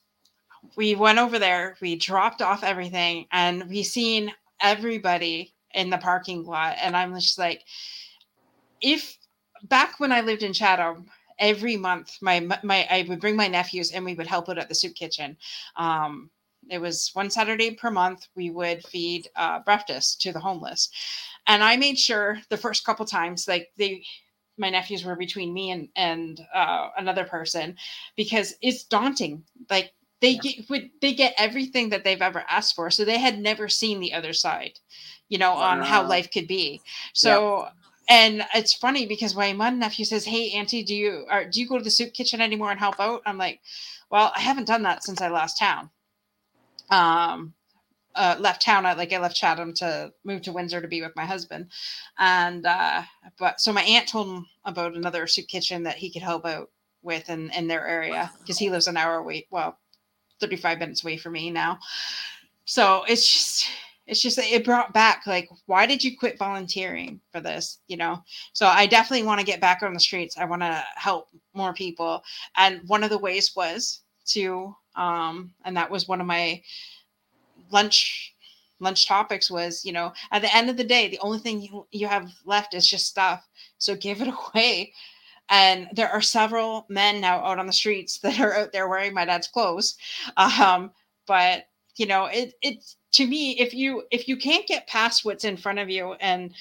we went over there, we dropped off everything, and we seen everybody in the parking lot. And I'm just like, if back when I lived in Chatham, every month my my I would bring my nephews and we would help out at the soup kitchen. Um, it was one Saturday per month. We would feed uh, breakfast to the homeless, and I made sure the first couple times, like they my nephews were between me and and uh, another person because it's daunting like they yeah. get would they get everything that they've ever asked for so they had never seen the other side you know wow. on how life could be so. And it's funny because my mom nephew says hey auntie do you or do you go to the soup kitchen anymore and help out i'm like well i haven't done that since i left town um uh, left town. I like I left Chatham to move to Windsor to be with my husband, and uh, but so my aunt told him about another soup kitchen that he could help out with in, in their area because he lives an hour away. Well, 35 minutes away from me now. So it's just it's just it brought back like why did you quit volunteering for this you know? So i definitely want to get back on the streets. I want to help more people. And one of the ways was to um and that was one of my lunch lunch topics was you know at the end of the day the only thing you, you have left is just stuff. So give it away. And there are several men now out on the streets that are out there wearing my dad's clothes. Um but you know it it's to me if you if you can't get past what's in front of you and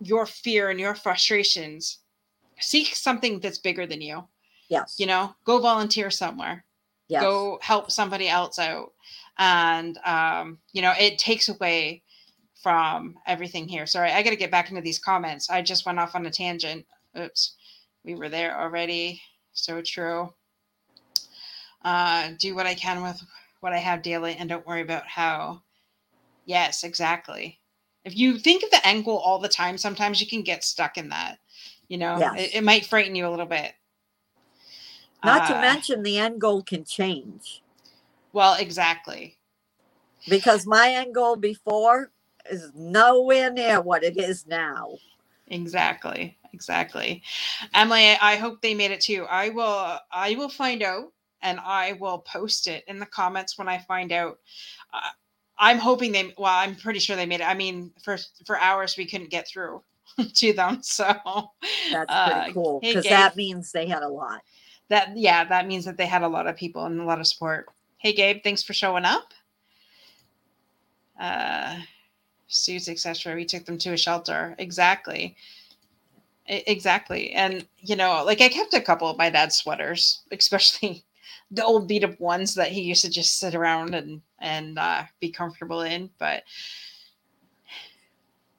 your fear and your frustrations seek something that's bigger than you. Yes. you know go volunteer somewhere. Yes. go help somebody else out. And um you know it takes away from everything here. Sorry i got to get back into these comments. I just went off on a tangent. Oops. We were there already. So true. Uh do what i can with what i have daily and don't worry about how yes exactly if you think of the end goal all the time sometimes you can get stuck in that you know Yes. it, it might frighten you a little bit Not to Uh, mention the end goal can change well exactly because my end goal before is nowhere near what it is now. Exactly. Exactly. Emily, I hope they made it too. I will I will find out and I will post it in the comments when I find out. Uh, I'm hoping they well, I'm pretty sure they made it. I mean, for for hours we couldn't get through to them. So That's Uh, pretty cool because Gabe. that means they had a lot. that yeah, that means that they had a lot of people and a lot of support. Hey Gabe, thanks for showing up. Uh suits, etc. We took them to a shelter. Exactly. Exactly. And you know, like I kept a couple of my dad's sweaters, especially the old beat up ones that he used to just sit around and and uh, be comfortable in. But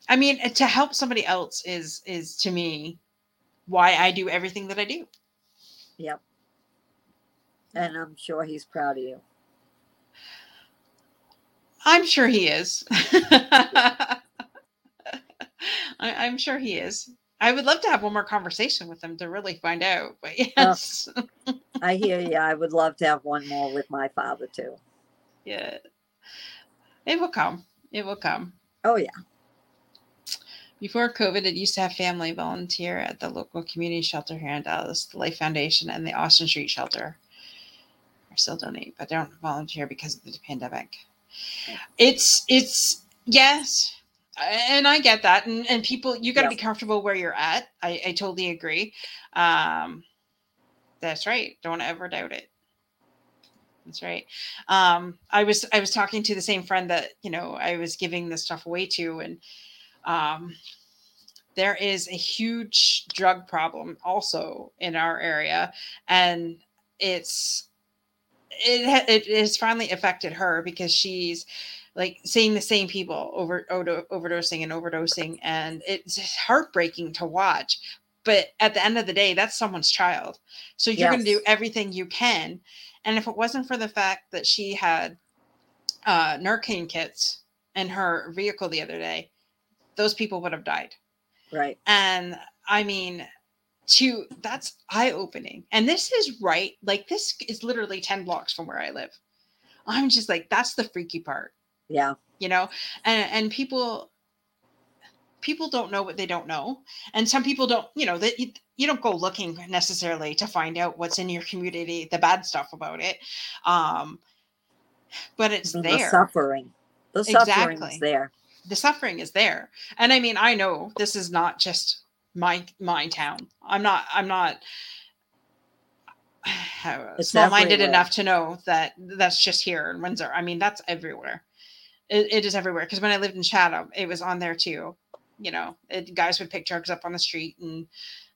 I mean, to help somebody else is is to me why I do everything that I do. Yep. And I'm sure he's proud of you. I'm sure he is. I, I'm sure he is. I would love to have one more conversation with him to really find out. But uh, yes, I hear you. I would love to have one more with my father too. yeah, it will come. It will come. Oh yeah. Before COVID, it used to have family volunteer at the local community shelter here in Dallas, the Life Foundation, and the Austin Street Shelter. I still donate, but don't volunteer because of the pandemic. It's it's yes, and I get that, and and people, you got to be comfortable where you're at. I I totally agree. Um, that's right. Don't ever doubt it. That's right. Um, I was I was talking to the same friend that you know I was giving this stuff away to, and um, there is a huge drug problem also in our area, and it's it it has finally affected her because she's like seeing the same people over over overdosing and overdosing, and it's heartbreaking to watch. But at the end of the day, that's someone's child, so you're going to do everything you can. And if it wasn't for the fact that she had uh, Narcan kits in her vehicle the other day, those people would have died. Right. And I mean, to that's eye opening. And this is right. Like this is literally 10 blocks from where I live. I'm just like, that's the freaky part, Yeah. you know? And and people people don't know what they don't know. And some people don't, you know, that you, you don't go looking necessarily to find out what's in your community, the bad stuff about it. Um but it's And there The suffering. The suffering Exactly. there. the suffering is there and i mean i know this is not just my my town i'm not i'm not small minded enough to know that that's just here in windsor i mean that's everywhere it, it is everywhere because when i lived in chatham it was on there too. You know it, guys would pick drugs up on the street and,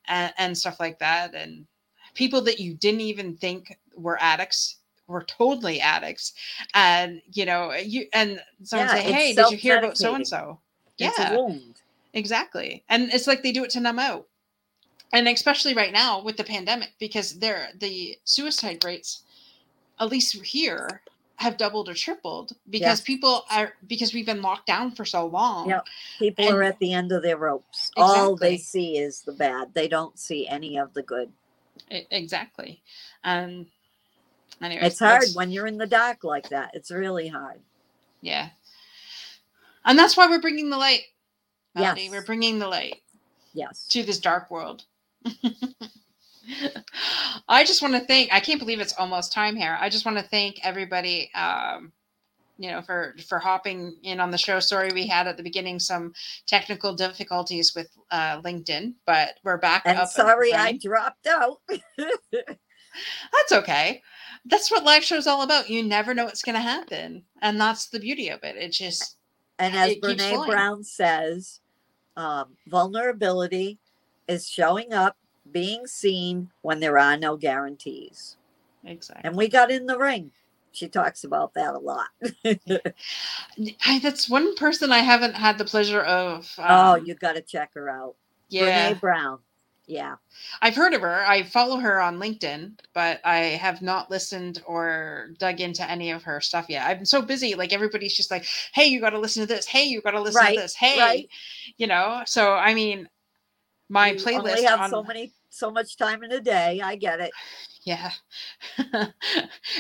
and and stuff like that and people that you didn't even think were addicts were totally addicts. And you know you and someone Yeah, say hey did you hear about so and so yeah. exactly. And it's like they do it to numb out. And especially right now with the pandemic because they're the suicide rates at least here have doubled or tripled because Yes. people are because we've been locked down for so long Yep. People And- are at the end of their ropes. Exactly. All they see is the bad. They don't see any of the good. E- exactly. And anyways, It's hard when you're in the dark like that. It's really hard. Yeah. And that's why we're bringing the light. Melody, Yes. we're bringing the light Yes. to this dark world. I just want to thank I can't believe it's almost time here. I just want to thank everybody um you know for for hopping in on the show sorry we had at the beginning some technical difficulties with uh linkedin but we're back And up sorry I dropped out. that's okay that's what live show's all about you never know what's going to happen and that's the beauty of it it just And as Brene. Brown says, um, vulnerability is showing up, being seen when there are no guarantees. exactly And we got in the ring. She talks about that a lot. I, that's one person i haven't had the pleasure of oh, um, you got to check her out. yeah Brene Brown. Yeah. I've heard of her. I follow her on LinkedIn, but I have not listened or dug into any of her stuff yet. I'm so busy. Like everybody's just like, "Hey, you got to listen to this. Hey, you got to listen Right, to this. Hey, right. you know." So I mean, my You playlist only have on so many, so much time in a day. I get it. yeah.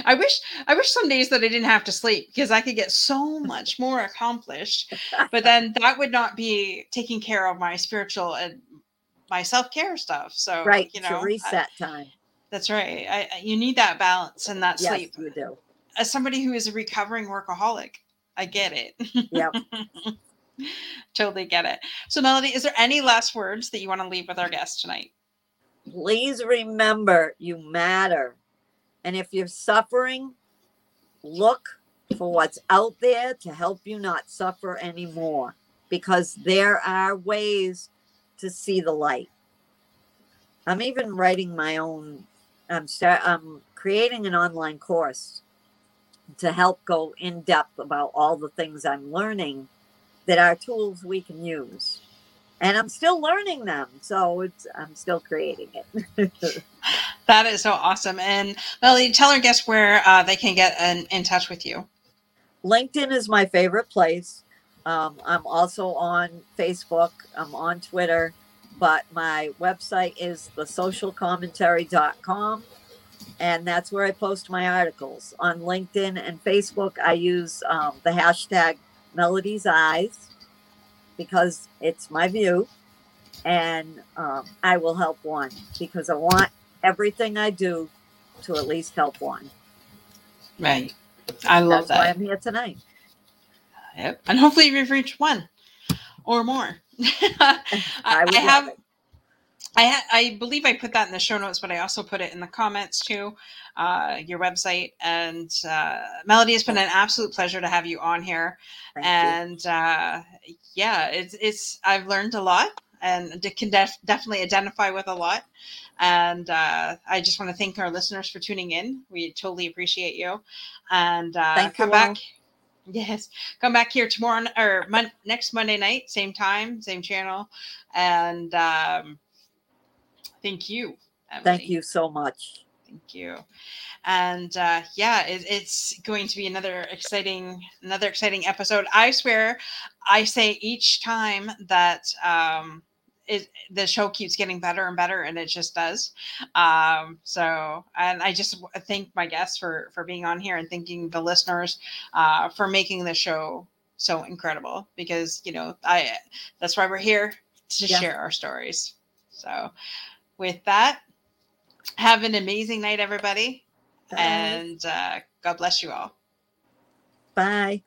I wish I wish some days that I didn't have to sleep because I could get so much more accomplished. But then that would not be taking care of my spiritual and my self care stuff. So right. you know, to I- reset time. That's right. I, I- you need that balance and that Yes, sleep. you do. As somebody who is a recovering workaholic, I get it. Yep. totally get it. So, Melody, is there any last words that you want to leave with our guest tonight? Please remember you matter. And if you're suffering, look for what's out there to help you not suffer anymore because there are ways to see the light. I'm even writing my own I'm start I'm creating an online course to help go in depth about all the things I'm learning that are tools we can use. And I'm still learning them, so it's I'm still creating it. That is so awesome. And Melody, tell our guests where uh, they can get in, in touch with you. LinkedIn is my favorite place. Um, I'm also on Facebook. I'm on Twitter, but my website is thesocialcommentary.com, and that's where I post my articles. On LinkedIn and Facebook, I use um, the hashtag Melody's Eyes because it's my view, and um, I will help one because I want everything I do to at least help one. Right. I love That's why that. I'm here tonight. Yep. And hopefully we've reached one or more. I, I I have it. I ha- I believe I put that in the show notes, but I also put it in the comments too. Uh, your website and uh, Melody, it's been an absolute pleasure to have you on here. Thank and uh, yeah, it's it's I've learned a lot and can def- definitely identify with a lot. And uh, I just want to thank our listeners for tuning in. We totally appreciate you. And uh, come you all. back. Yes, come back here tomorrow or mon- next Monday night, same time, same channel. And um, thank you. Emily. Thank you so much. Thank you. And uh, yeah, it, it's going to be another exciting, another exciting episode. I swear, I say each time that um, it, the show keeps getting better and better, and it just does. Um, so, and I just thank my guests for for being on here, and thanking the listeners uh, for making the show so incredible. Because you know, I that's why we're here to Yeah. share our stories. So, with that, have an amazing night, everybody, Bye. and uh, God bless you all. Bye.